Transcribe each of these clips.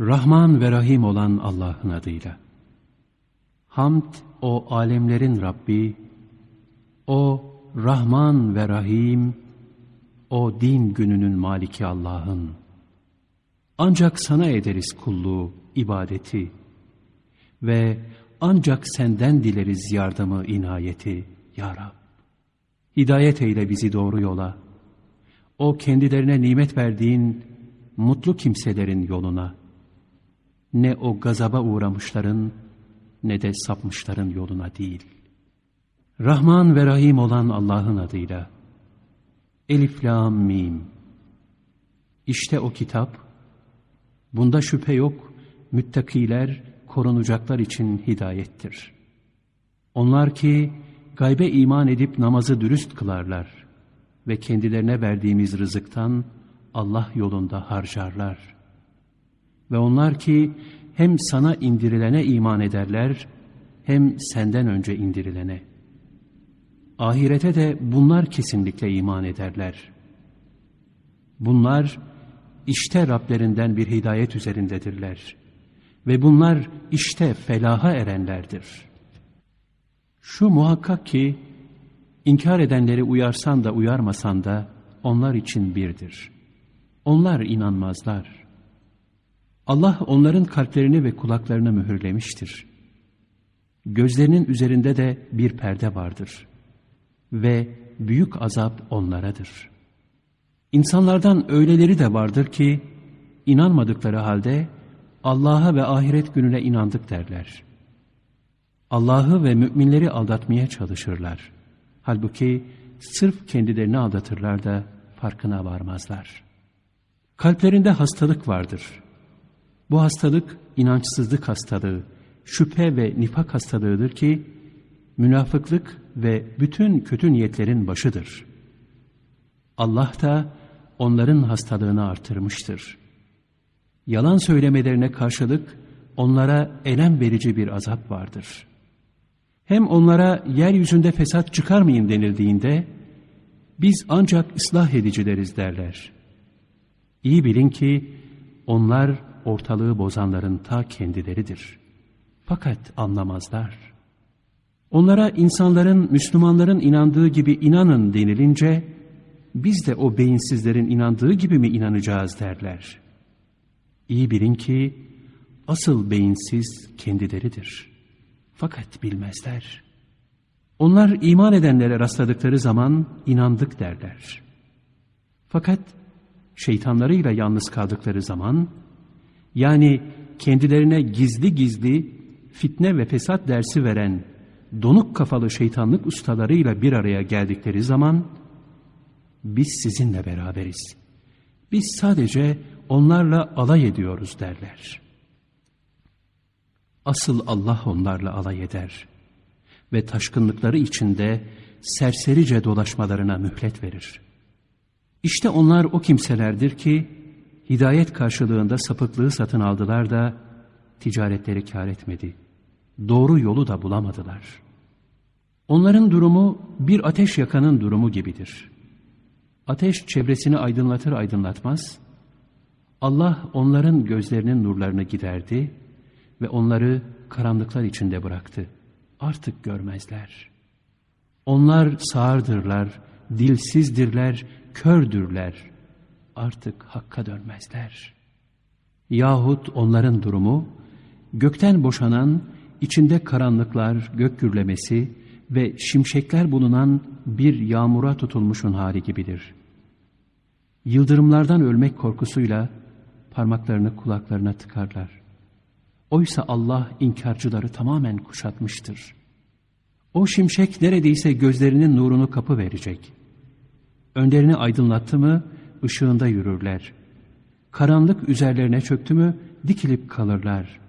Rahman ve Rahim olan Allah'ın adıyla. Hamd o alemlerin Rabbi, o Rahman ve Rahim, o din gününün maliki Allah'ın. Ancak sana ederiz kulluğu, ibadeti ve ancak senden dileriz yardımı, inayeti ya Rab. Hidayet eyle bizi doğru yola. O kendilerine nimet verdiğin mutlu kimselerin yoluna. Ne o gazaba uğramışların ne de sapmışların yoluna değil. Rahman ve Rahim olan Allah'ın adıyla. Elif, Lam, Mim. İşte o kitap, bunda şüphe yok, müttakiler, korunacaklar için hidayettir. Onlar ki gaybe iman edip namazı dürüst kılarlar ve kendilerine verdiğimiz rızıktan Allah yolunda harcarlar. Ve onlar ki hem sana indirilene iman ederler hem senden önce indirilene. Ahirete de bunlar kesinlikle iman ederler. Bunlar işte Rablerinden bir hidayet üzerindedirler. Ve bunlar işte felaha erenlerdir. Şu muhakkak ki inkar edenleri uyarsan da uyarmasan da onlar için birdir. Onlar inanmazlar. Allah onların kalplerini ve kulaklarını mühürlemiştir. Gözlerinin üzerinde de bir perde vardır. Ve büyük azap onlaradır. İnsanlardan öyleleri de vardır ki, inanmadıkları halde Allah'a ve ahiret gününe inandık derler. Allah'ı ve müminleri aldatmaya çalışırlar. Halbuki sırf kendilerini aldatırlar da farkına varmazlar. Kalplerinde hastalık vardır. Bu hastalık inançsızlık hastalığı, şüphe ve nifak hastalığıdır ki, münafıklık ve bütün kötü niyetlerin başıdır. Allah da onların hastalığını artırmıştır. Yalan söylemelerine karşılık onlara elem verici bir azap vardır. Hem onlara yeryüzünde fesat çıkarmayın denildiğinde, biz ancak ıslah edicileriz derler. İyi bilin ki onlar ortalığı bozanların ta kendileridir. Fakat anlamazlar. Onlara insanların, Müslümanların inandığı gibi inanın denilince, biz de o beyinsizlerin inandığı gibi mi inanacağız derler. İyi bilin ki asıl beyinsiz kendileridir. Fakat bilmezler. Onlar iman edenlere rastladıkları zaman inandık derler. Fakat şeytanlarıyla yalnız kaldıkları zaman, yani kendilerine gizli gizli fitne ve fesat dersi veren donuk kafalı şeytanlık ustalarıyla bir araya geldikleri zaman, biz sizinle beraberiz. Biz sadece onlarla alay ediyoruz derler. Asıl Allah onlarla alay eder ve taşkınlıkları içinde serserice dolaşmalarına mühlet verir. İşte onlar o kimselerdir ki hidayet karşılığında sapıklığı satın aldılar da ticaretleri kar etmedi. Doğru yolu da bulamadılar. Onların durumu bir ateş yakanın durumu gibidir. Ateş çevresini aydınlatır aydınlatmaz, Allah onların gözlerinin nurlarını giderdi ve onları karanlıklar içinde bıraktı. Artık görmezler. Onlar sağırdırlar, dilsizdirler, kördürler. Artık hakka dönmezler. Yahut onların durumu, gökten boşanan, içinde karanlıklar, gök gürlemesi ve şimşekler bulunan bir yağmura tutulmuşun hali gibidir. Yıldırımlardan ölmek korkusuyla parmaklarını kulaklarına tıkarlar. Oysa Allah inkarcıları tamamen kuşatmıştır. O şimşek neredeyse gözlerinin nurunu kapı verecek. Önlerini aydınlattı mı ışığında yürürler. Karanlık üzerlerine çöktü mü dikilip kalırlar.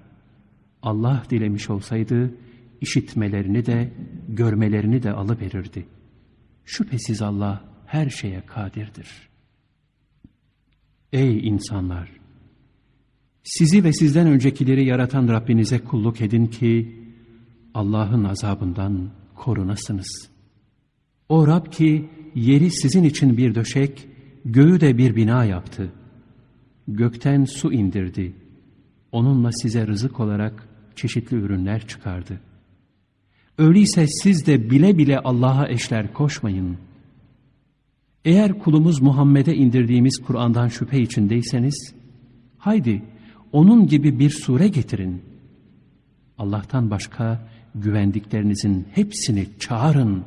Allah dilemiş olsaydı işitmelerini de görmelerini de alıverirdi. Şüphesiz Allah her şeye kadirdir. Ey insanlar! Sizi ve sizden öncekileri yaratan Rabbinize kulluk edin ki Allah'ın azabından korunasınız. O Rab ki yeri sizin için bir döşek, göğü de bir bina yaptı. Gökten su indirdi. onunla size rızık olarak çeşitli ürünler çıkardı. Öyleyse siz de bile bile Allah'a eşler koşmayın. Eğer kulumuz Muhammed'e indirdiğimiz Kur'an'dan şüphe içindeyseniz, haydi onun gibi bir sure getirin. Allah'tan başka güvendiklerinizin hepsini çağırın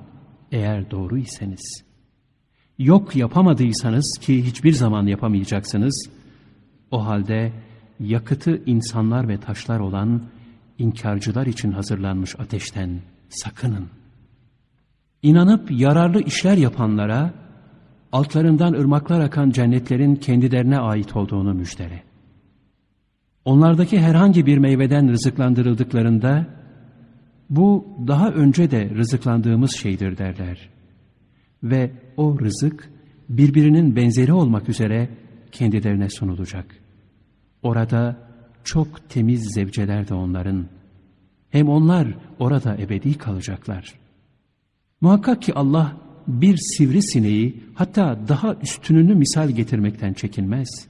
eğer doğru iseniz. Yok yapamadıysanız ki hiçbir zaman yapamayacaksınız, o halde yakıtı insanlar ve taşlar olan inkarcılar için hazırlanmış ateşten sakının. İnanıp yararlı işler yapanlara, altlarından ırmaklar akan cennetlerin kendilerine ait olduğunu müjdele. Onlardaki herhangi bir meyveden rızıklandırıldıklarında, bu daha önce de rızıklandığımız şeydir derler. Ve o rızık birbirinin benzeri olmak üzere kendilerine sunulacak. Orada çok temiz zevceler de onların. Hem onlar orada ebedi kalacaklar. Muhakkak ki Allah bir sivrisineği hatta daha üstününü misal getirmekten çekinmez.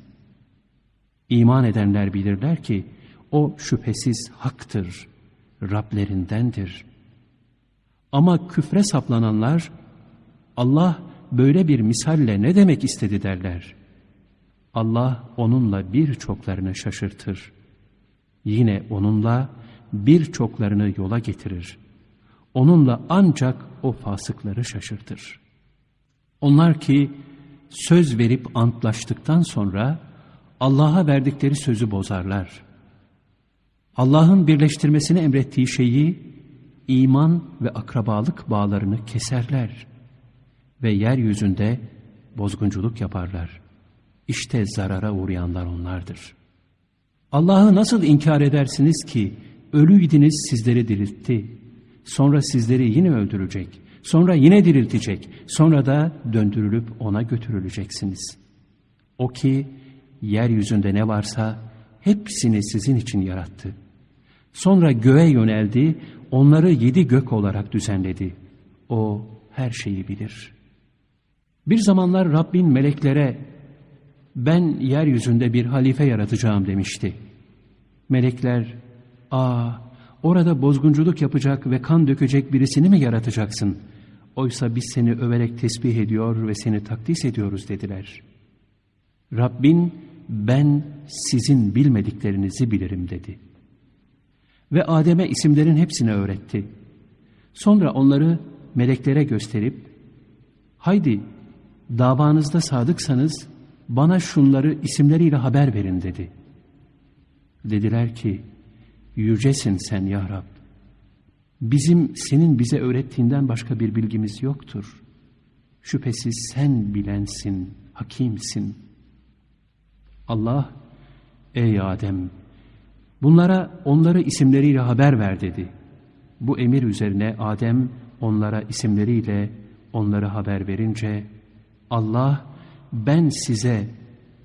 İman edenler bilirler ki o şüphesiz haktır, Rablerindendir. Ama küfre saplananlar Allah böyle bir misalle ne demek istedi derler. Allah onunla birçoklarını şaşırtır. Yine onunla birçoklarını yola getirir. Onunla ancak o fasıkları şaşırtır. Onlar ki söz verip antlaştıktan sonra Allah'a verdikleri sözü bozarlar. Allah'ın birleştirmesini emrettiği şeyi iman ve akrabalık bağlarını keserler ve yeryüzünde bozgunculuk yaparlar. İşte zarara uğrayanlar onlardır. Allah'ı nasıl inkar edersiniz ki ölüydiniz sizleri diriltti. Sonra sizleri yine öldürecek. Sonra yine diriltecek. Sonra da döndürülüp ona götürüleceksiniz. O ki yeryüzünde ne varsa hepsini sizin için yarattı. Sonra göğe yöneldi, onları yedi gök olarak düzenledi. O her şeyi bilir. Bir zamanlar Rabbin meleklere ben yeryüzünde bir halife yaratacağım demişti. Melekler, aa orada bozgunculuk yapacak ve kan dökecek birisini mi yaratacaksın? Oysa biz seni överek tesbih ediyor ve seni takdis ediyoruz dediler. Rabbin ben sizin bilmediklerinizi bilirim dedi. Ve Adem'e isimlerin hepsini öğretti. Sonra onları meleklere gösterip, haydi davanızda sadıksanız bana şunları isimleriyle haber verin dedi. Dediler ki, yücesin sen ya Rab. Bizim senin bize öğrettiğinden başka bir bilgimiz yoktur. Şüphesiz sen bilensin, hakimsin. Allah, ey Adem, bunlara onları isimleriyle haber ver dedi. Bu emir üzerine Adem onlara isimleriyle onları haber verince, Allah, ben size,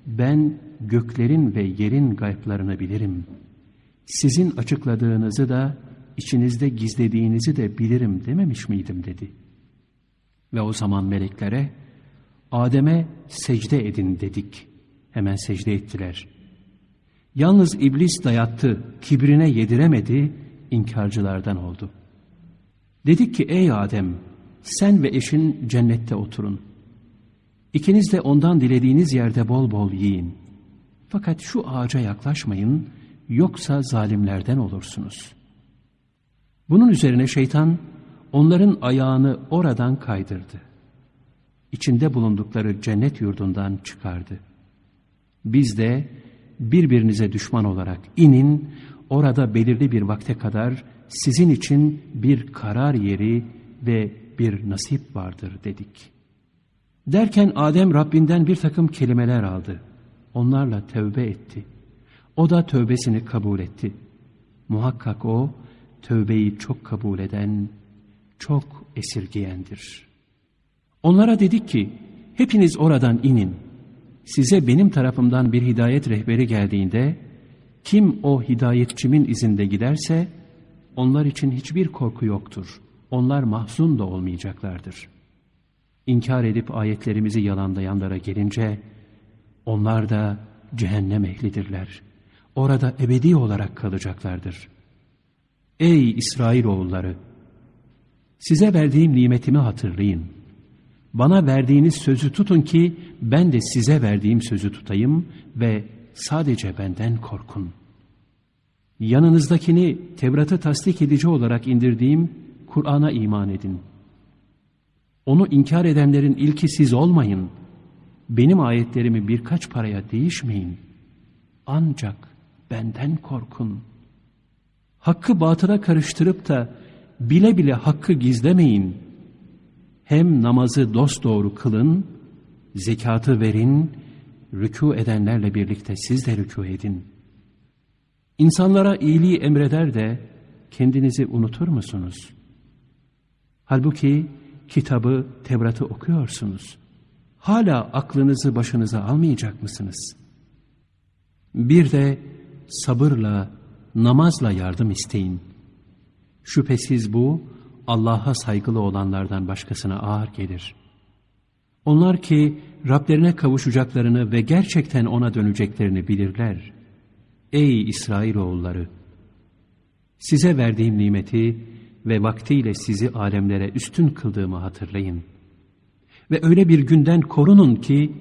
ben göklerin ve yerin gayplarını bilirim. Sizin açıkladığınızı da, içinizde gizlediğinizi de bilirim dememiş miydim dedi. Ve o zaman meleklere, Adem'e secde edin dedik. Hemen secde ettiler. Yalnız iblis dayattı, kibrine yediremedi, inkarcılardan oldu. Dedik ki ey Adem, sen ve eşin cennette oturun. İkiniz de ondan dilediğiniz yerde bol bol yiyin. Fakat şu ağaca yaklaşmayın, yoksa zalimlerden olursunuz. Bunun üzerine şeytan onların ayağını oradan kaydırdı. İçinde bulundukları cennet yurdundan çıkardı. Biz de birbirinize düşman olarak inin, orada belirli bir vakte kadar sizin için bir karar yeri ve bir nasip vardır dedik.'' Derken Adem Rabbinden bir takım kelimeler aldı. Onlarla tövbe etti. O da tövbesini kabul etti. Muhakkak o tövbeyi çok kabul eden, çok esirgeyendir. Onlara dedik ki, hepiniz oradan inin. Size benim tarafımdan bir hidayet rehberi geldiğinde, kim o hidayetçimin izinde giderse, onlar için hiçbir korku yoktur. Onlar mahzun da olmayacaklardır.'' İnkar edip ayetlerimizi yalanlayanlara gelince onlar da cehennem ehlidirler. orada ebedi olarak kalacaklardır. Ey İsrailoğulları! Size verdiğim nimetimi hatırlayın. Bana verdiğiniz sözü tutun ki ben de size verdiğim sözü tutayım ve sadece benden korkun. Yanınızdakini Tevrat'ı tasdik edici olarak indirdiğim Kur'an'a iman edin. Onu inkar edenlerin ilki siz olmayın. Benim ayetlerimi birkaç paraya değişmeyin. Ancak benden korkun. Hakkı batıla karıştırıp da bile bile hakkı gizlemeyin. Hem namazı dosdoğru kılın, zekatı verin, rükû edenlerle birlikte siz de rükû edin. İnsanlara iyiliği emreder de kendinizi unutur musunuz? Halbuki kitabı, Tevrat'ı okuyorsunuz. Hala aklınızı başınıza almayacak mısınız? Bir de sabırla, namazla yardım isteyin. Şüphesiz bu, Allah'a saygılı olanlardan başkasına ağır gelir. Onlar ki Rablerine kavuşacaklarını ve gerçekten O'na döneceklerini bilirler. Ey İsrailoğulları! Size verdiğim nimeti ve vaktiyle sizi alemlere üstün kıldığımı hatırlayın. Ve öyle bir günden korunun ki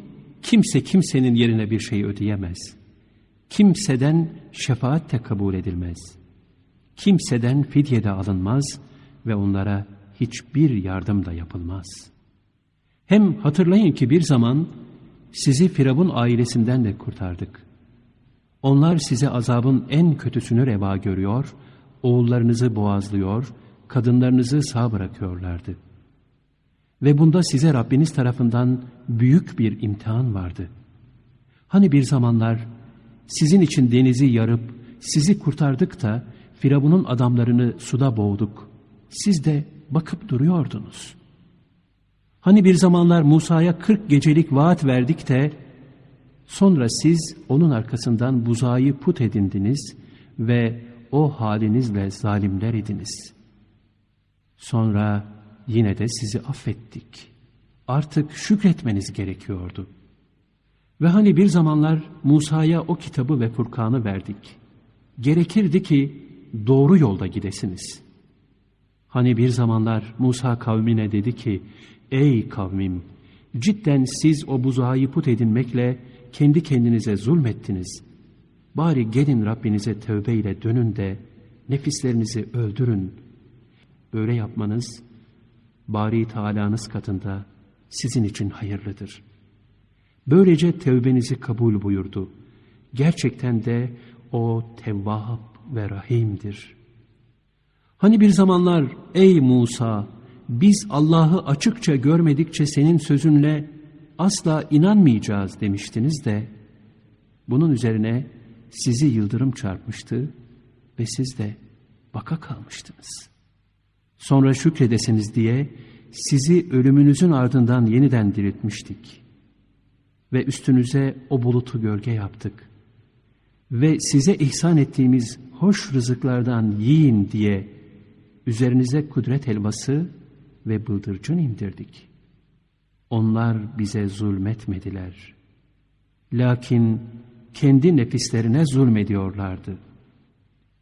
kimse kimsenin yerine bir şey ödeyemez. Kimseden şefaat de kabul edilmez. Kimseden fidye de alınmaz ve onlara hiçbir yardım da yapılmaz. Hem hatırlayın ki bir zaman sizi Firavun ailesinden de kurtardık. Onlar size azabın en kötüsünü reva görüyor, oğullarınızı boğazlıyor, kadınlarınızı sağ bırakıyorlardı. Ve bunda size Rabbiniz tarafından büyük bir imtihan vardı. Hani bir zamanlar sizin için denizi yarıp sizi kurtardık da Firavun'un adamlarını suda boğduk. Siz de bakıp duruyordunuz. Hani bir zamanlar Musa'ya kırk gecelik vaat verdik de sonra siz onun arkasından buzağı put edindiniz ve o halinizle zalimler idiniz. Sonra yine de sizi affettik. Artık şükretmeniz gerekiyordu. Ve hani bir zamanlar Musa'ya o kitabı ve Furkan'ı verdik. Gerekirdi ki doğru yolda gidesiniz. Hani bir zamanlar Musa kavmine dedi ki, Ey kavmim! Cidden siz o buzağı put edinmekle kendi kendinize zulmettiniz. Bari gelin Rabbinize tövbeyle dönün de nefislerinizi öldürün. Böyle yapmanız Bari Teala'nız katında sizin için hayırlıdır. Böylece tevbenizi kabul buyurdu. Gerçekten de o Tevvab ve Rahim'dir. Hani bir zamanlar ey Musa biz Allah'ı açıkça görmedikçe senin sözünle asla inanmayacağız demiştiniz de bunun üzerine sizi yıldırım çarpmıştı ve siz de baka kalmıştınız. Sonra şükredesiniz diye sizi ölümünüzün ardından yeniden diriltmiştik. Ve üstünüze o bulutu gölge yaptık. Ve size ihsan ettiğimiz hoş rızıklardan yiyin diye üzerinize kudret elması ve bıldırcın indirdik. Onlar bize zulmetmediler. Lakin kendi nefislerine zulmediyorlardı.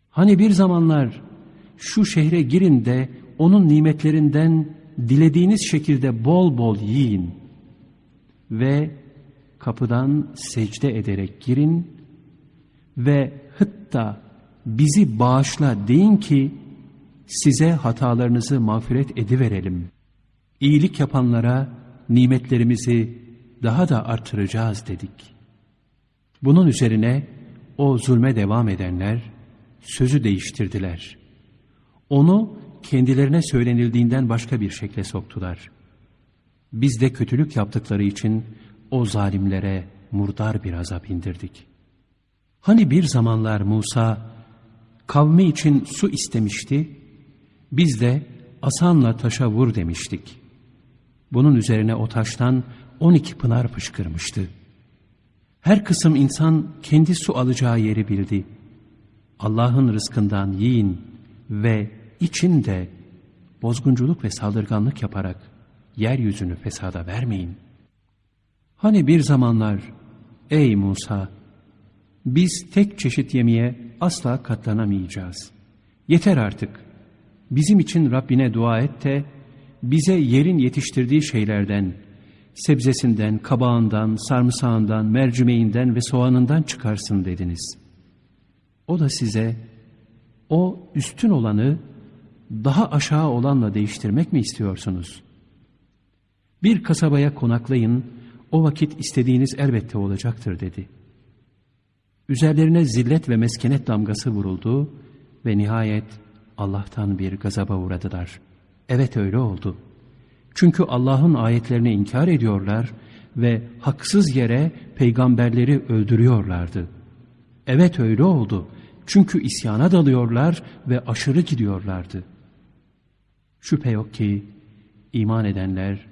Hani bir zamanlar şu şehre girin de onun nimetlerinden dilediğiniz şekilde bol bol yiyin ve kapıdan secde ederek girin ve hıtta bizi bağışla deyin ki size hatalarınızı mağfiret ediverelim. İyilik yapanlara nimetlerimizi daha da artıracağız dedik. Bunun üzerine o zulme devam edenler sözü değiştirdiler. Onu kendilerine söylenildiğinden başka bir şekle soktular. Biz de kötülük yaptıkları için o zalimlere murdar bir azap indirdik. Hani bir zamanlar Musa kavmi için su istemişti, biz de asanla taşa vur demiştik. Bunun üzerine o taştan on iki pınar fışkırmıştı. Her kısım insan kendi su alacağı yeri bildi. Allah'ın rızkından yiyin ve içinde bozgunculuk ve saldırganlık yaparak yeryüzünü fesada vermeyin. Hani bir zamanlar ey Musa Biz tek çeşit yemeğe asla katlanamayacağız. Yeter artık. Bizim için Rabbine dua et de bize yerin yetiştirdiği şeylerden, sebzesinden, kabağından, sarımsağından, mercimeğinden ve soğanından çıkarsın dediniz. O da size o üstün olanı daha aşağı olanla değiştirmek mi istiyorsunuz? Bir kasabaya konaklayın, o vakit istediğiniz elbette olacaktır dedi. Üzerlerine zillet ve meskenet damgası vuruldu ve nihayet Allah'tan bir gazaba uğradılar. Evet öyle oldu. Çünkü Allah'ın ayetlerini inkar ediyorlar ve haksız yere peygamberleri öldürüyorlardı. Evet öyle oldu. Çünkü isyana dalıyorlar ve aşırı gidiyorlardı. Şüphe yok ki iman edenler,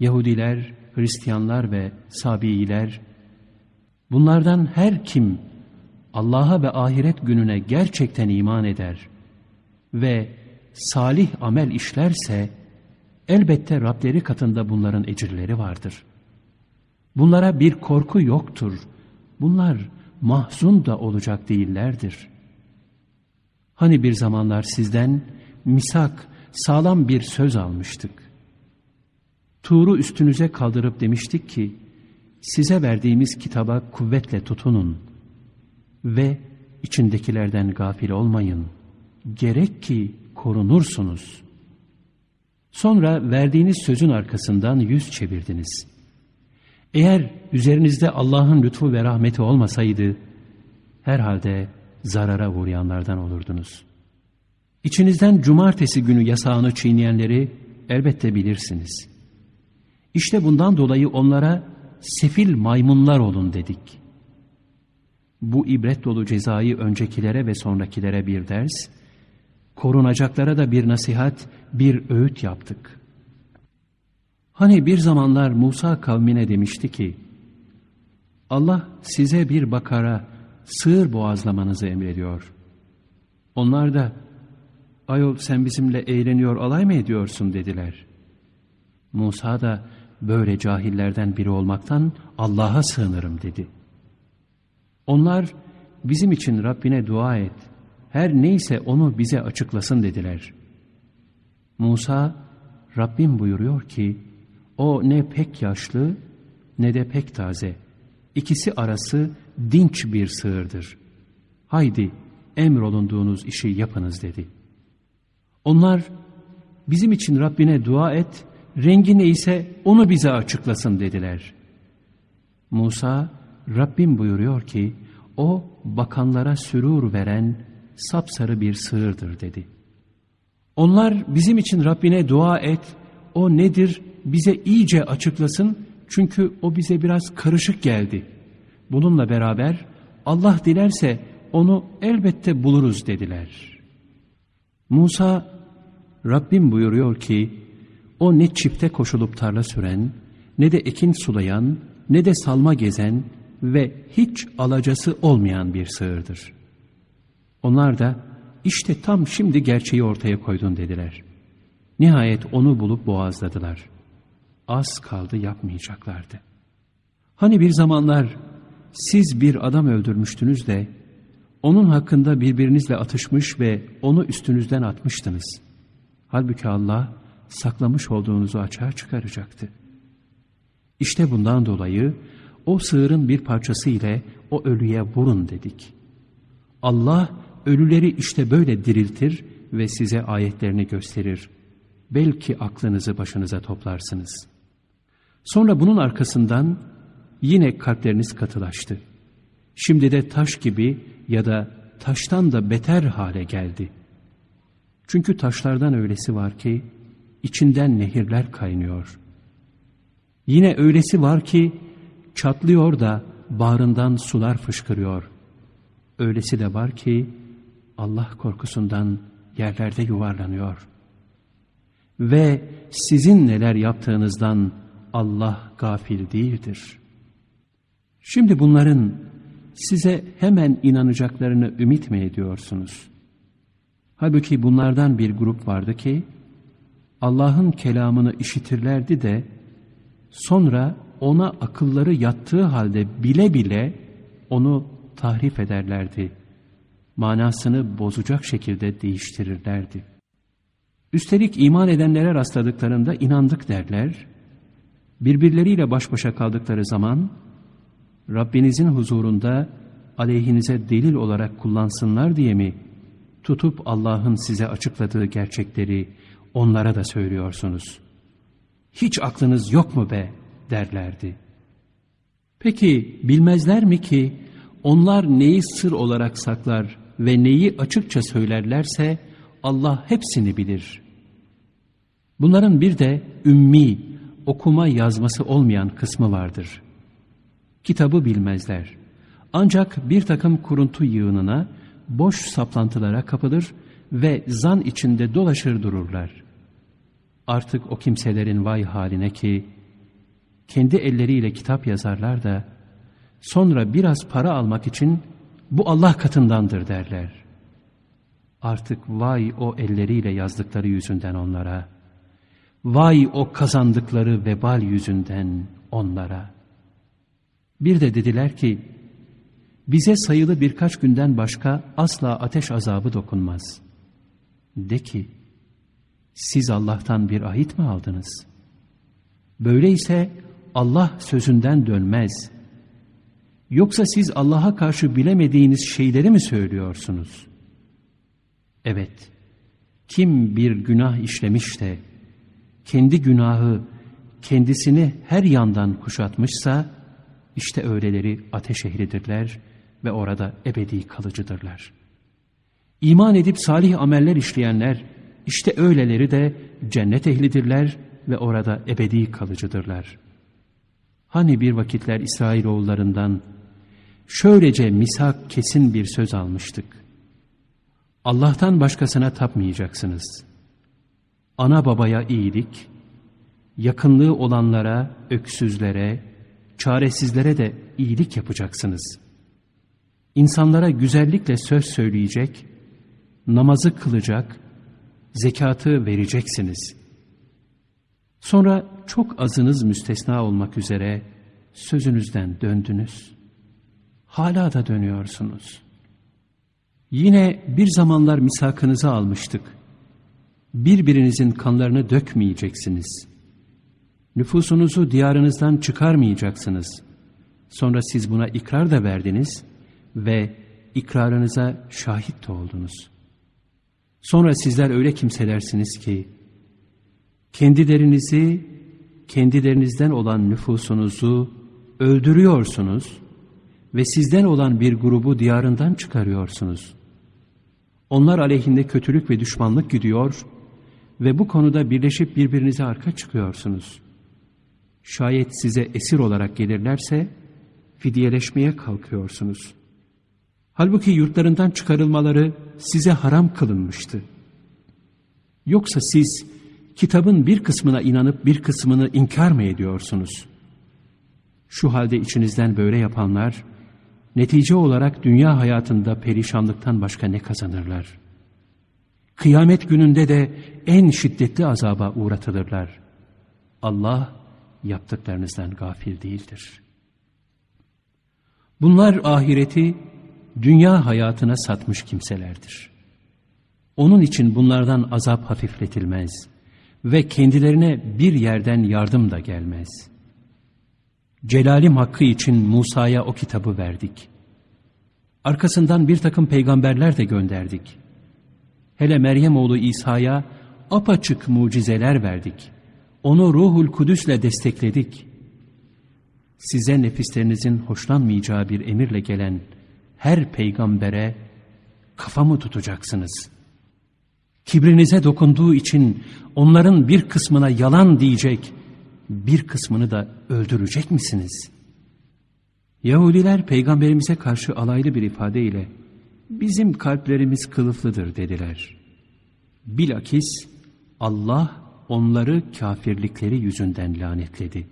Yahudiler, Hristiyanlar ve Sabiiler, bunlardan her kim Allah'a ve ahiret gününe gerçekten iman eder ve salih amel işlerse, elbette Rableri katında bunların ecirleri vardır. Bunlara bir korku yoktur. Bunlar mahzun da olacak değillerdir. Hani bir zamanlar sizden misak, sağlam bir söz almıştık. Tuğru üstünüze kaldırıp demiştik ki, size verdiğimiz kitaba kuvvetle tutunun ve içindekilerden gafil olmayın. Gerek ki korunursunuz. Sonra verdiğiniz sözün arkasından yüz çevirdiniz. Eğer üzerinizde Allah'ın lütfu ve rahmeti olmasaydı, herhalde zarara uğrayanlardan olurdunuz. İçinizden cumartesi günü yasağını çiğneyenleri elbette bilirsiniz. İşte bundan dolayı onlara sefil maymunlar olun dedik. Bu ibret dolu cezayı öncekilere ve sonrakilere bir ders, korunacaklara da bir nasihat, bir öğüt yaptık. Hani bir zamanlar Musa kavmine demişti ki, Allah size bir bakara, sığır boğazlamanızı emrediyor. Onlar da, ayol sen bizimle eğleniyor alay mı ediyorsun dediler. Musa da böyle cahillerden biri olmaktan Allah'a sığınırım dedi. Onlar bizim için Rabbine dua et, her neyse onu bize açıklasın dediler. Musa, Rabbim buyuruyor ki, o ne pek yaşlı ne de pek taze. İkisi arası dinç bir sığırdır. Haydi emrolunduğunuz işi yapınız dedi. Onlar bizim için Rabbine dua et, rengi neyse onu bize açıklasın dediler. Musa, Rabbim buyuruyor ki, o bakanlara sürur veren sapsarı bir sığırdır dedi. Onlar bizim için Rabbine dua et, o nedir bize iyice açıklasın çünkü o bize biraz karışık geldi. Bununla beraber Allah dilerse onu elbette buluruz dediler. Musa, Rabbim buyuruyor ki, o ne çifte koşulup tarla süren, ne de ekin sulayan, ne de salma gezen ve hiç alacası olmayan bir sığırdır. Onlar da işte tam şimdi gerçeği ortaya koydun dediler. Nihayet onu bulup boğazladılar. Az kaldı yapmayacaklardı. Hani bir zamanlar siz bir adam öldürmüştünüz de onun hakkında birbirinizle atışmış ve onu üstünüzden atmıştınız. Halbuki Allah saklamış olduğunuzu açığa çıkaracaktı. İşte bundan dolayı o sığırın bir parçası ile o ölüye vurun dedik. Allah ölüleri işte böyle diriltir ve size ayetlerini gösterir. Belki aklınızı başınıza toplarsınız. Sonra bunun arkasından yine kalpleriniz katılaştı. Şimdi de taş gibi ya da taştan da beter hale geldi. Çünkü taşlardan öylesi var ki içinden nehirler kaynıyor. Yine öylesi var ki çatlıyor da bağrından sular fışkırıyor. Öylesi de var ki Allah korkusundan yerlerde yuvarlanıyor. Ve sizin neler yaptığınızdan Allah gafil değildir. Şimdi bunların size hemen inanacaklarını ümit mi ediyorsunuz? Halbuki bunlardan bir grup vardı ki, Allah'ın kelamını işitirlerdi de, sonra ona akılları yattığı halde bile bile onu tahrif ederlerdi. Manasını bozacak şekilde değiştirirlerdi. Üstelik iman edenlere rastladıklarında inandık derler. Birbirleriyle baş başa kaldıkları zaman Rabbinizin huzurunda aleyhinize delil olarak kullansınlar diye mi tutup Allah'ın size açıkladığı gerçekleri onlara da söylüyorsunuz? Hiç aklınız yok mu be derlerdi. Peki bilmezler mi ki onlar neyi sır olarak saklar ve neyi açıkça söylerlerse Allah hepsini bilir. Bunların bir de ümmi, okuma yazması olmayan kısmı vardır. Kitabı bilmezler. Ancak bir takım kuruntu yığınına, boş saplantılara kapılır ve zan içinde dolaşır dururlar. Artık o kimselerin vay haline ki, kendi elleriyle kitap yazarlar da, sonra biraz para almak için bu Allah katındandır derler. Artık vay o elleriyle yazdıkları yüzünden onlara, vay o kazandıkları vebal yüzünden onlara. Bir de dediler ki, bize sayılı birkaç günden başka asla ateş azabı dokunmaz. De ki, siz Allah'tan bir ahit mi aldınız? Böyleyse Allah sözünden dönmez. Yoksa siz Allah'a karşı bilemediğiniz şeyleri mi söylüyorsunuz? Evet, kim bir günah işlemiş de, kendi günahı kendisini her yandan kuşatmışsa, işte öyleleri ateş ehlidirler ve orada ebedi kalıcıdırlar. İman edip salih ameller işleyenler, işte öyleleri de cennet ehlidirler ve orada ebedi kalıcıdırlar. Hani bir vakitler İsrailoğullarından şöylece misak kesin bir söz almıştık. Allah'tan başkasına tapmayacaksınız. Ana babaya iyilik, yakınlığı olanlara, öksüzlere, çaresizlere de iyilik yapacaksınız. İnsanlara güzellikle söz söyleyecek, namazı kılacak, zekatı vereceksiniz. Sonra çok azınız müstesna olmak üzere sözünüzden döndünüz. Hala da dönüyorsunuz. Yine bir zamanlar misakınızı almıştık. Birbirinizin kanlarını dökmeyeceksiniz. Nüfusunuzu diyarınızdan çıkarmayacaksınız. Sonra siz buna ikrar da verdiniz ve ikrarınıza şahit de oldunuz. Sonra sizler öyle kimselersiniz ki, kendilerinizi, kendilerinizden olan nüfusunuzu öldürüyorsunuz ve sizden olan bir grubu diyarından çıkarıyorsunuz. Onlar aleyhinde kötülük ve düşmanlık gidiyor ve bu konuda birleşip birbirinize arka çıkıyorsunuz. Şayet size esir olarak gelirlerse fidyeleşmeye kalkıyorsunuz. Halbuki yurtlarından çıkarılmaları size haram kılınmıştı. Yoksa siz kitabın bir kısmına inanıp bir kısmını inkar mı ediyorsunuz? Şu halde içinizden böyle yapanlar, netice olarak dünya hayatında perişanlıktan başka ne kazanırlar? Kıyamet gününde de en şiddetli azaba uğratılırlar. Allah yaptıklarınızdan gafil değildir. Bunlar ahireti dünya hayatına satmış kimselerdir. Onun için bunlardan azap hafifletilmez ve kendilerine bir yerden yardım da gelmez. Celalim hakkı için Musa'ya o kitabı verdik. Arkasından bir takım peygamberler de gönderdik. Hele Meryem oğlu İsa'ya apaçık mucizeler verdik. Onu ruhul kudüsle destekledik. Size nefislerinizin hoşlanmayacağı bir emirle gelen her peygambere kafamı tutacaksınız. Kibrinize dokunduğu için onların bir kısmına yalan diyecek, bir kısmını da öldürecek misiniz? Yahudiler peygamberimize karşı alaylı bir ifadeyle bizim kalplerimiz kılıflıdır dediler. Bilakis Allah onları kafirlikleri yüzünden lanetledi.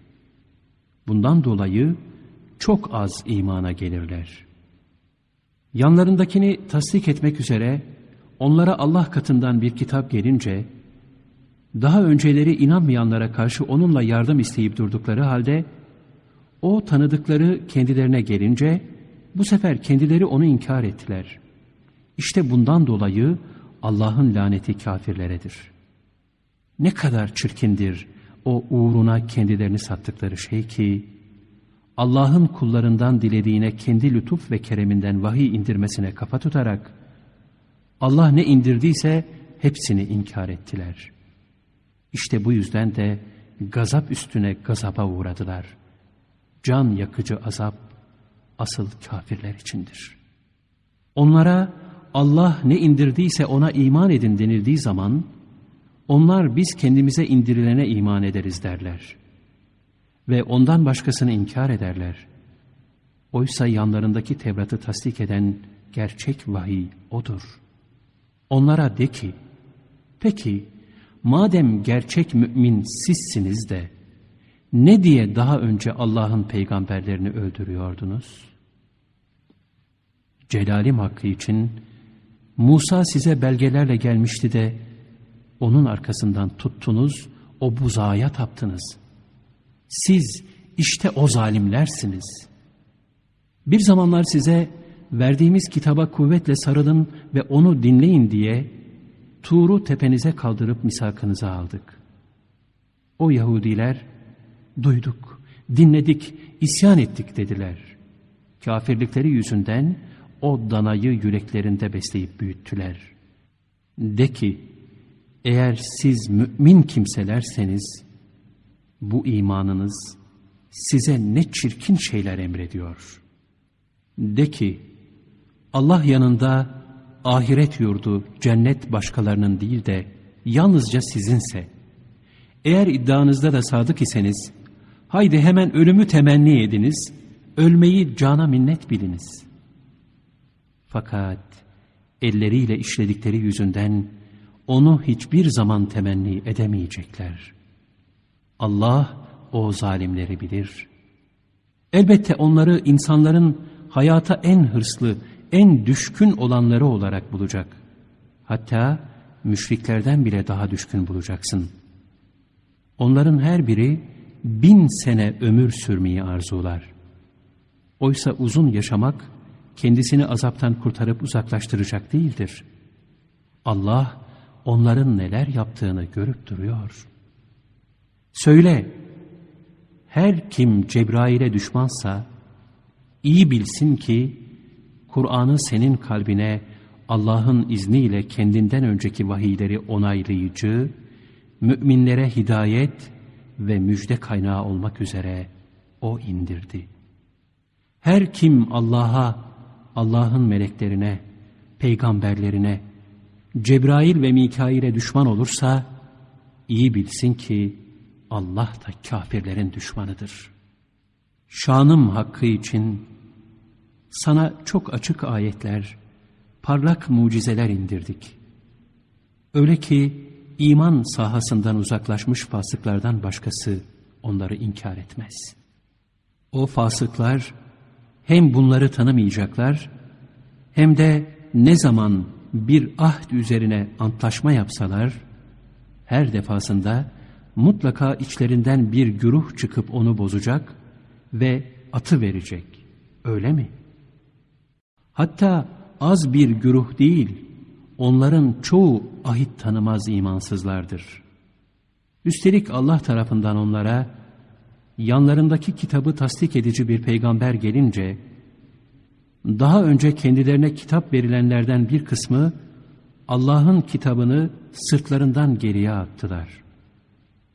Bundan dolayı çok az imana gelirler. Yanlarındakini tasdik etmek üzere onlara Allah katından bir kitap gelince, daha önceleri inanmayanlara karşı onunla yardım isteyip durdukları halde, o tanıdıkları kendilerine gelince, bu sefer kendileri onu inkar ettiler. İşte bundan dolayı Allah'ın laneti kafirleredir. Ne kadar çirkindir o uğruna kendilerini sattıkları şey ki, Allah'ın kullarından dilediğine kendi lütuf ve kereminden vahiy indirmesine kafa tutarak, Allah ne indirdiyse hepsini inkar ettiler. İşte bu yüzden de gazap üstüne gazaba uğradılar. Can yakıcı azap asıl kafirler içindir. Onlara Allah ne indirdiyse ona iman edin denildiği zaman, onlar biz kendimize indirilene iman ederiz derler. Ve ondan başkasını inkar ederler. Oysa yanlarındaki Tevrat'ı tasdik eden gerçek vahiy odur. Onlara de ki, peki madem gerçek mümin sizsiniz de, ne diye daha önce Allah'ın peygamberlerini öldürüyordunuz? Celalim hakkı için Musa size belgelerle gelmişti de onun arkasından tuttunuz, o buzağa taptınız. Siz işte o zalimlersiniz. Bir zamanlar size verdiğimiz kitaba kuvvetle sarılın ve onu dinleyin diye Tuğru tepenize kaldırıp misakınıza aldık. O Yahudiler duyduk, dinledik, isyan ettik dediler. Kafirlikleri yüzünden o danayı yüreklerinde besleyip büyüttüler. De ki, eğer siz mümin kimselerseniz, bu imanınız size ne çirkin şeyler emrediyor. De ki, Allah yanında ahiret yurdu, cennet başkalarının değil de yalnızca sizinse, eğer iddianızda da sadık iseniz, haydi hemen ölümü temenni ediniz, ölmeyi cana minnet biliniz. Fakat elleriyle işledikleri yüzünden onu hiçbir zaman temenni edemeyecekler. Allah o zalimleri bilir. Elbette onları insanların hayata en hırslı, en düşkün olanları olarak bulacak. Hatta müşriklerden bile daha düşkün bulacaksın. Onların her biri bin sene ömür sürmeyi arzular. Oysa uzun yaşamak kendisini azaptan kurtarıp uzaklaştıracak değildir. Allah onların neler yaptığını görüp duruyor. Söyle, her kim Cebrail'e düşmansa iyi bilsin ki Kur'an'ı senin kalbine Allah'ın izniyle kendinden önceki vahiyleri onaylayıcı, müminlere hidayet ve müjde kaynağı olmak üzere O indirdi. Her kim Allah'a, Allah'ın meleklerine, peygamberlerine, Cebrail ve Mikail'e düşman olursa, iyi bilsin ki Allah da kafirlerin düşmanıdır. Şanım hakkı için sana çok açık ayetler, parlak mucizeler indirdik. Öyle ki iman sahasından uzaklaşmış fasıklardan başkası onları inkar etmez. O fasıklar hem bunları tanımayacaklar hem de ne zaman bir ahd üzerine antlaşma yapsalar her defasında mutlaka içlerinden bir güruh çıkıp onu bozacak ve atı verecek. Öyle mi? Hatta az bir güruh değil, onların çoğu ahit tanımaz imansızlardır. Üstelik Allah tarafından onlara, yanlarındaki kitabı tasdik edici bir peygamber gelince, daha önce kendilerine kitap verilenlerden bir kısmı, Allah'ın kitabını sırtlarından geriye attılar.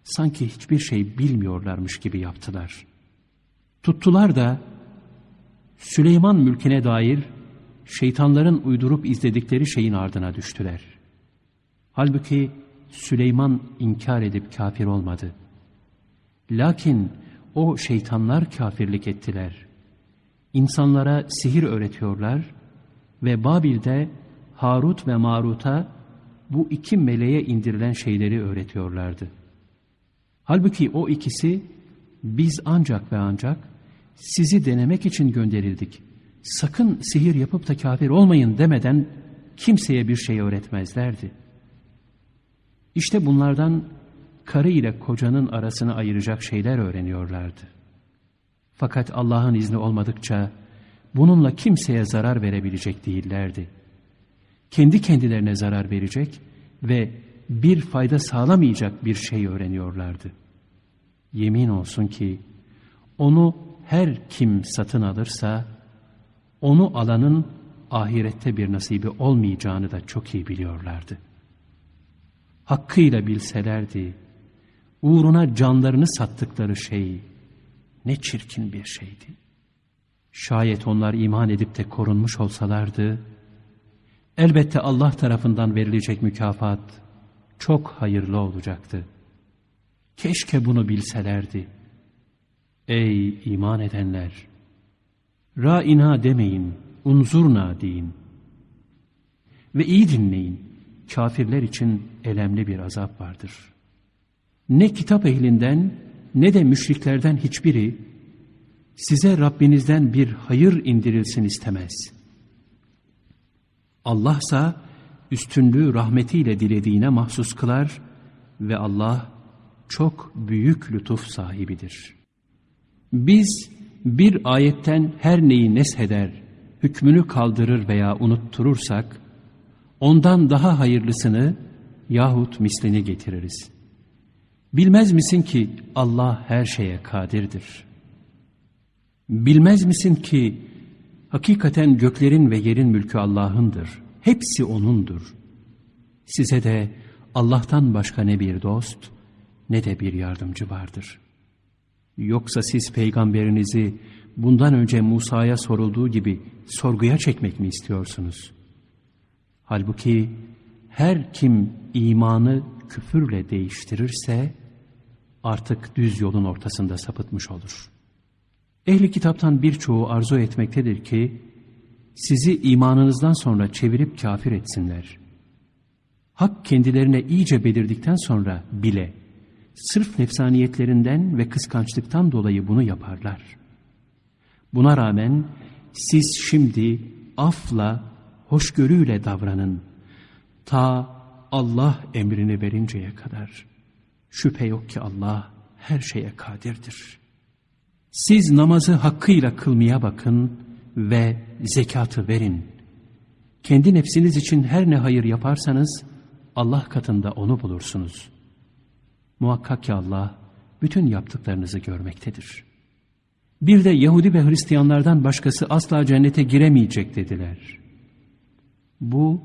Sanki hiçbir şey bilmiyorlarmış gibi yaptılar. Tuttular da, Süleyman mülkine dair şeytanların uydurup izledikleri şeyin ardına düştüler. Halbuki Süleyman inkar edip kafir olmadı. Lakin o şeytanlar kafirlik ettiler. İnsanlara sihir öğretiyorlar ve Babil'de Harut ve Marut'a bu iki meleğe indirilen şeyleri öğretiyorlardı. Halbuki o ikisi biz ancak ve ancak sizi denemek için gönderildik sakın sihir yapıp da kafir olmayın demeden kimseye bir şey öğretmezlerdi. İşte bunlardan karı ile kocanın arasını ayıracak şeyler öğreniyorlardı. Fakat Allah'ın izni olmadıkça bununla kimseye zarar verebilecek değillerdi. Kendi kendilerine zarar verecek ve bir fayda sağlamayacak bir şey öğreniyorlardı. Yemin olsun ki onu her kim satın alırsa onu alanın ahirette bir nasibi olmayacağını da çok iyi biliyorlardı. Hakkıyla bilselerdi, uğruna canlarını sattıkları şey ne çirkin bir şeydi. Şayet onlar iman edip de korunmuş olsalardı, elbette Allah tarafından verilecek mükafat çok hayırlı olacaktı. Keşke bunu bilselerdi. Ey iman edenler! Ra'ina demeyin, unzurna deyin. Ve iyi dinleyin, kafirler için elemli bir azap vardır. Ne kitap ehlinden ne de müşriklerden hiçbiri size Rabbinizden bir hayır indirilsin istemez. Allah ise üstünlüğü rahmetiyle dilediğine mahsus kılar ve Allah çok büyük lütuf sahibidir. Biz bir ayetten her neyi nesheder, hükmünü kaldırır veya unutturursak, ondan daha hayırlısını yahut mislini getiririz. Bilmez misin ki Allah her şeye kadirdir. Bilmez misin ki hakikaten göklerin ve yerin mülkü Allah'ındır. Hepsi O'nundur. Size de Allah'tan başka ne bir dost ne de bir yardımcı vardır. Yoksa siz peygamberinizi bundan önce Musa'ya sorulduğu gibi sorguya çekmek mi istiyorsunuz? Halbuki her kim imanı küfürle değiştirirse artık düz yolun ortasında sapıtmış olur. Ehli kitaptan birçoğu arzu etmektedir ki sizi imanınızdan sonra çevirip kafir etsinler. Hak kendilerine iyice belirdikten sonra bile sırf nefsaniyetlerinden ve kıskançlıktan dolayı bunu yaparlar. Buna rağmen siz şimdi afla, hoşgörüyle davranın. Ta Allah emrini verinceye kadar. Şüphe yok ki Allah her şeye kadirdir. Siz namazı hakkıyla kılmaya bakın ve zekatı verin. Kendi nefsiniz için her ne hayır yaparsanız Allah katında onu bulursunuz. Muhakkak ki Allah bütün yaptıklarınızı görmektedir. Bir de Yahudi ve Hristiyanlardan başkası asla cennete giremeyecek dediler. Bu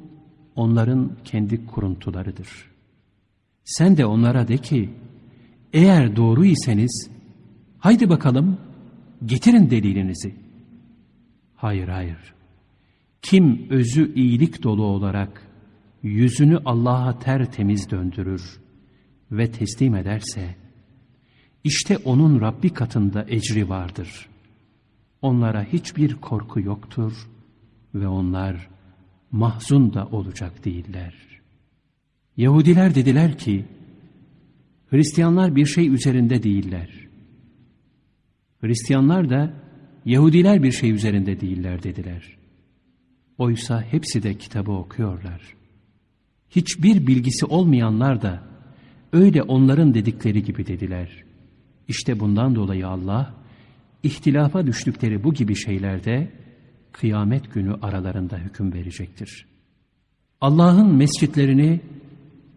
onların kendi kuruntularıdır. Sen de onlara de ki, eğer doğru iseniz, haydi bakalım getirin delilinizi. Hayır hayır. Kim özü iyilik dolu olarak yüzünü Allah'a tertemiz döndürür ve teslim ederse, işte onun Rabbi katında ecri vardır. Onlara hiçbir korku yoktur ve onlar mahzun da olacak değiller. Yahudiler dediler ki, Hristiyanlar bir şey üzerinde değiller. Hristiyanlar da Yahudiler bir şey üzerinde değiller dediler. Oysa hepsi de kitabı okuyorlar. Hiçbir bilgisi olmayanlar da öyle onların dedikleri gibi dediler. İşte bundan dolayı Allah, ihtilafa düştükleri bu gibi şeylerde kıyamet günü aralarında hüküm verecektir. Allah'ın mescitlerini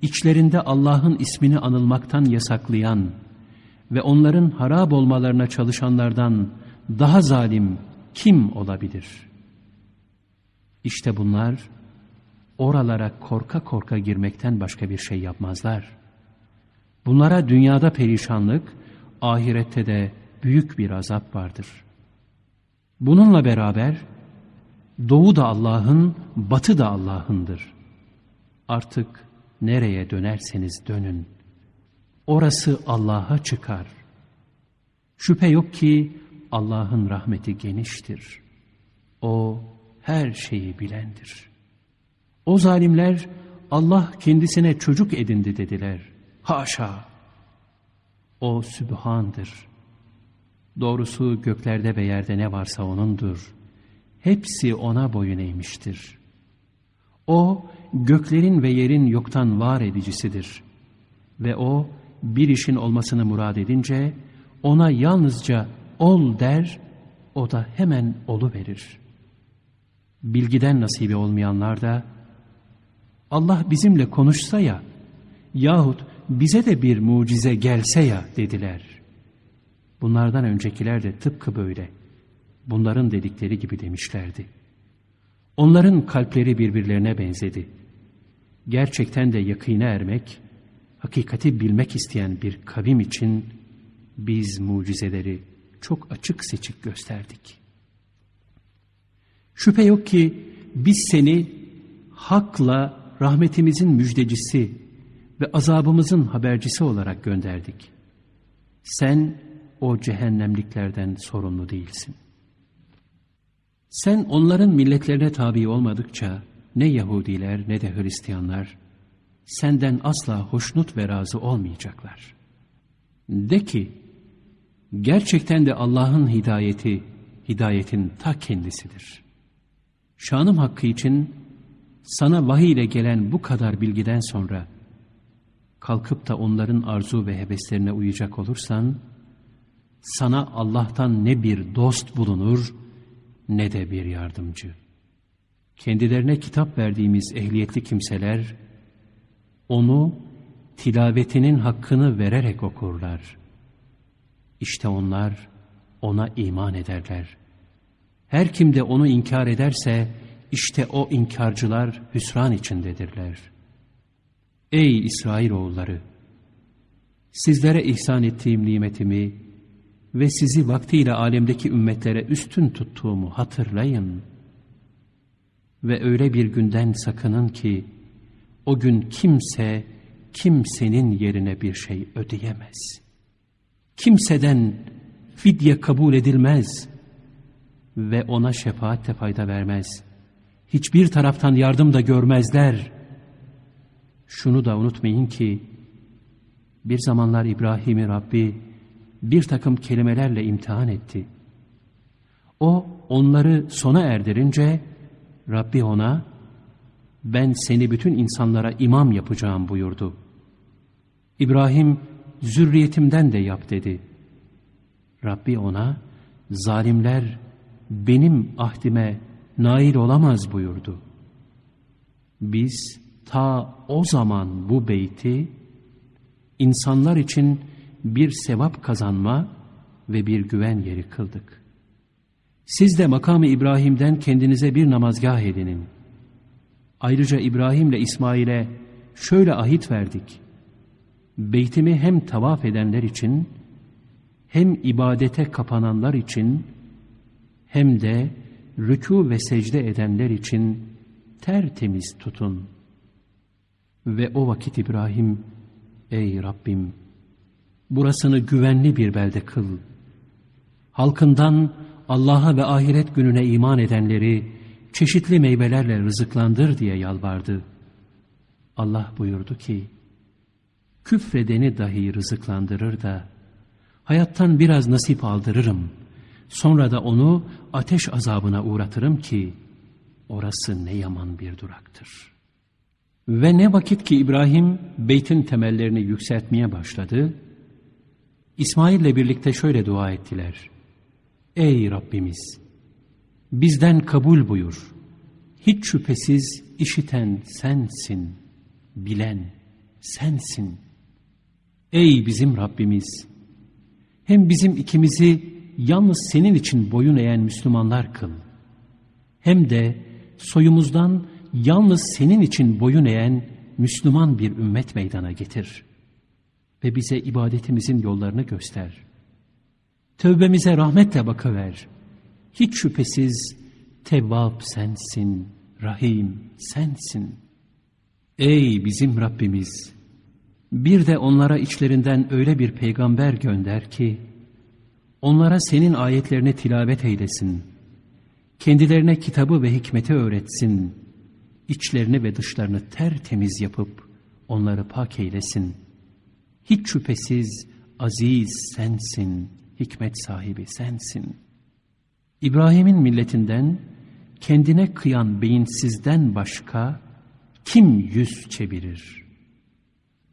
içlerinde Allah'ın ismini anılmaktan yasaklayan ve onların harap olmalarına çalışanlardan daha zalim kim olabilir? İşte bunlar oralara korka korka girmekten başka bir şey yapmazlar. Bunlara dünyada perişanlık, ahirette de büyük bir azap vardır. Bununla beraber doğu da Allah'ın, batı da Allah'ındır. Artık nereye dönerseniz dönün. Orası Allah'a çıkar. Şüphe yok ki Allah'ın rahmeti geniştir. O her şeyi bilendir. O zalimler Allah kendisine çocuk edindi dediler. Haşa! O Sübhan'dır. Doğrusu göklerde ve yerde ne varsa O'nundur. Hepsi O'na boyun eğmiştir. O, göklerin ve yerin yoktan var edicisidir. Ve O, bir işin olmasını murad edince, O'na yalnızca ol der o da hemen olu verir. Bilgiden nasibi olmayanlar da Allah bizimle konuşsa ya yahut bize de bir mucize gelse ya dediler. Bunlardan öncekiler de tıpkı böyle. Bunların dedikleri gibi demişlerdi. Onların kalpleri birbirlerine benzedi. Gerçekten de yakine ermek, hakikati bilmek isteyen bir kavim için biz mucizeleri çok açık seçik gösterdik. Şüphe yok ki biz seni hakla rahmetimizin müjdecisi ve azabımızın habercisi olarak gönderdik. Sen o cehennemliklerden sorumlu değilsin. Sen onların milletlerine tabi olmadıkça ne Yahudiler ne de Hristiyanlar senden asla hoşnut ve razı olmayacaklar. De ki, gerçekten de Allah'ın hidayeti, hidayetin ta kendisidir. Şanım hakkı için sana vahiy ile gelen bu kadar bilgiden sonra kalkıp da onların arzu ve heveslerine uyacak olursan, sana Allah'tan ne bir dost bulunur ne de bir yardımcı. Kendilerine kitap verdiğimiz ehliyetli kimseler, onu tilavetinin hakkını vererek okurlar. İşte onlar ona iman ederler. Her kim de onu inkar ederse, işte o inkarcılar hüsran içindedirler. Ey İsrailoğulları! Sizlere ihsan ettiğim nimetimi ve sizi vaktiyle alemdeki ümmetlere üstün tuttuğumu hatırlayın. Ve öyle bir günden sakının ki, o gün kimse kimsenin yerine bir şey ödeyemez. Kimseden fidye kabul edilmez ve ona şefaat de fayda vermez. Hiçbir taraftan yardım da görmezler. Şunu da unutmayın ki, bir zamanlar İbrahim'i Rabbi bir takım kelimelerle imtihan etti. O onları sona erdirince Rabbi ona ben seni bütün insanlara imam yapacağım buyurdu. İbrahim zürriyetimden de yap dedi. Rabbi ona zalimler benim ahdime nail olamaz buyurdu. Biz ta o zaman bu beyti insanlar için bir sevap kazanma ve bir güven yeri kıldık. Siz de makamı İbrahim'den kendinize bir namazgah edinin. Ayrıca İbrahim'le İsmail'e şöyle ahit verdik. Beytimi hem tavaf edenler için, hem ibadete kapananlar için, hem de rükû ve secde edenler için tertemiz tutun. Ve o vakit İbrahim, ey Rabbim, burasını güvenli bir belde kıl. Halkından Allah'a ve ahiret gününe iman edenleri çeşitli meyvelerle rızıklandır diye yalvardı. Allah buyurdu ki, küfredeni dahi rızıklandırır da, hayattan biraz nasip aldırırım. Sonra da onu ateş azabına uğratırım ki, orası ne yaman bir duraktır. Ve ne vakit ki İbrahim beytin temellerini yükseltmeye başladı, İsmail ile birlikte şöyle dua ettiler. Ey Rabbimiz! Bizden kabul buyur. Hiç şüphesiz işiten sensin, bilen sensin. Ey bizim Rabbimiz! Hem bizim ikimizi yalnız senin için boyun eğen Müslümanlar kıl. Hem de soyumuzdan yalnız senin için boyun eğen Müslüman bir ümmet meydana getir. Ve bize ibadetimizin yollarını göster. Tövbemize rahmetle bakıver. Hiç şüphesiz Tevvab sensin, Rahim sensin. Ey bizim Rabbimiz! Bir de onlara içlerinden öyle bir peygamber gönder ki, onlara senin ayetlerini tilavet eylesin. Kendilerine kitabı ve hikmeti öğretsin. İçlerini ve dışlarını tertemiz yapıp onları pak eylesin. Hiç şüphesiz aziz sensin, hikmet sahibi sensin. İbrahim'in milletinden kendine kıyan beyinsizden başka kim yüz çevirir?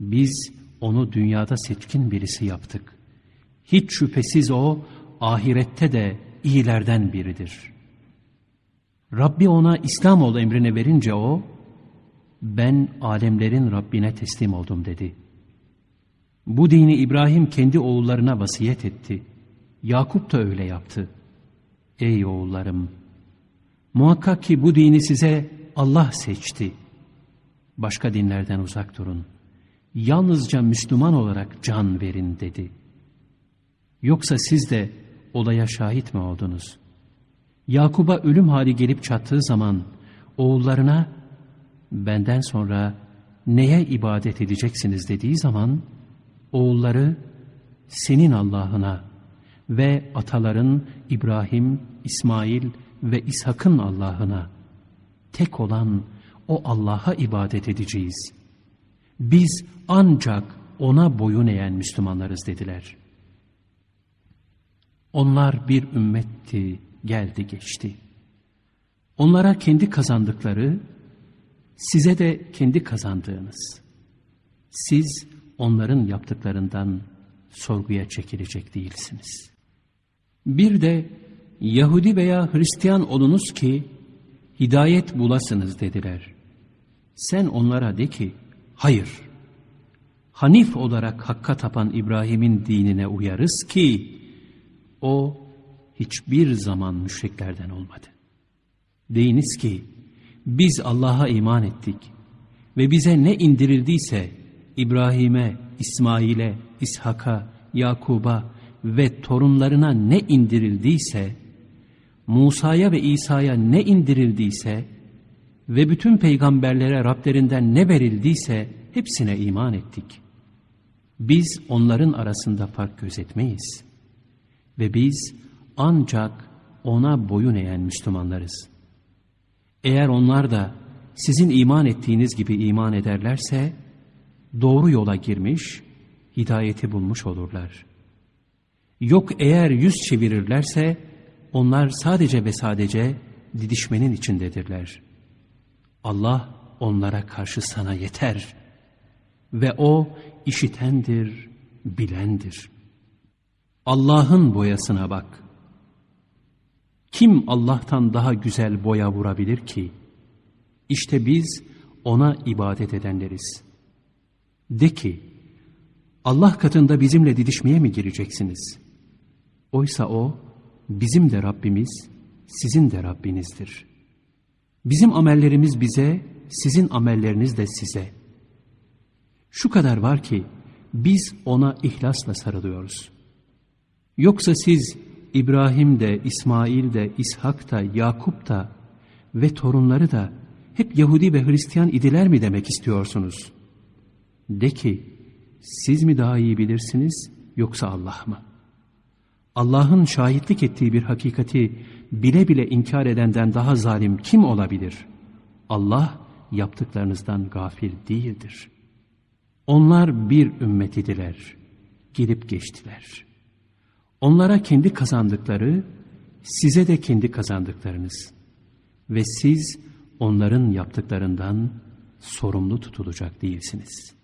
Biz onu dünyada seçkin birisi yaptık. Hiç şüphesiz o ahirette de iyilerden biridir. Rabbi ona İslam ol emrini verince o, ben alemlerin Rabbine teslim oldum dedi. Bu dini İbrahim kendi oğullarına vasiyet etti. Yakup da öyle yaptı. Ey oğullarım! Muhakkak ki bu dini size Allah seçti. Başka dinlerden uzak durun. Yalnızca Müslüman olarak can verin dedi. Yoksa siz de olaya şahit mi oldunuz? Yakub'a ölüm hali gelip çattığı zaman oğullarına benden sonra neye ibadet edeceksiniz dediği zaman oğulları senin Allah'ına ve ataların İbrahim, İsmail ve İshak'ın Allah'ına tek olan o Allah'a ibadet edeceğiz. Biz ancak ona boyun eğen Müslümanlarız dediler. Onlar bir ümmetti, geldi geçti. Onlara kendi kazandıkları, size de kendi kazandığınız. Siz onların yaptıklarından sorguya çekilecek değilsiniz. Bir de Yahudi veya Hristiyan olunuz ki hidayet bulasınız dediler. Sen onlara de ki hayır. Hanif olarak hakka tapan İbrahim'in dinine uyarız ki o hiçbir zaman müşriklerden olmadı. Deyiniz ki biz Allah'a iman ettik ve bize ne indirildiyse İbrahim'e, İsmail'e, İshak'a, Yakub'a ve torunlarına ne indirildiyse, Musa'ya ve İsa'ya ne indirildiyse ve bütün peygamberlere Rablerinden ne verildiyse hepsine iman ettik. Biz onların arasında fark gözetmeyiz. Ve biz ancak ona boyun eğen Müslümanlarız. Eğer onlar da sizin iman ettiğiniz gibi iman ederlerse, doğru yola girmiş, hidayeti bulmuş olurlar. Yok eğer yüz çevirirlerse, onlar sadece ve sadece didişmenin içindedirler. Allah onlara karşı sana yeter ve O işitendir, bilendir. Allah'ın boyasına bak. Kim Allah'tan daha güzel boya vurabilir ki? İşte biz ona ibadet edenleriz. De ki, Allah katında bizimle didişmeye mi gireceksiniz? Oysa O, bizim de Rabbimiz, sizin de Rabbinizdir. Bizim amellerimiz bize, sizin amelleriniz de size. Şu kadar var ki, biz ona ihlasla sarılıyoruz. Yoksa siz İbrahim de, İsmail de, İshak da, Yakup da ve torunları da hep Yahudi ve Hristiyan idiler mi demek istiyorsunuz? De ki, siz mi daha iyi bilirsiniz yoksa Allah mı? Allah'ın şahitlik ettiği bir hakikati bile bile inkar edenden daha zalim kim olabilir? Allah yaptıklarınızdan gafil değildir. Onlar bir ümmetidiler, gelip geçtiler. Onlara kendi kazandıkları, size de kendi kazandıklarınız. Ve siz onların yaptıklarından sorumlu tutulacak değilsiniz.''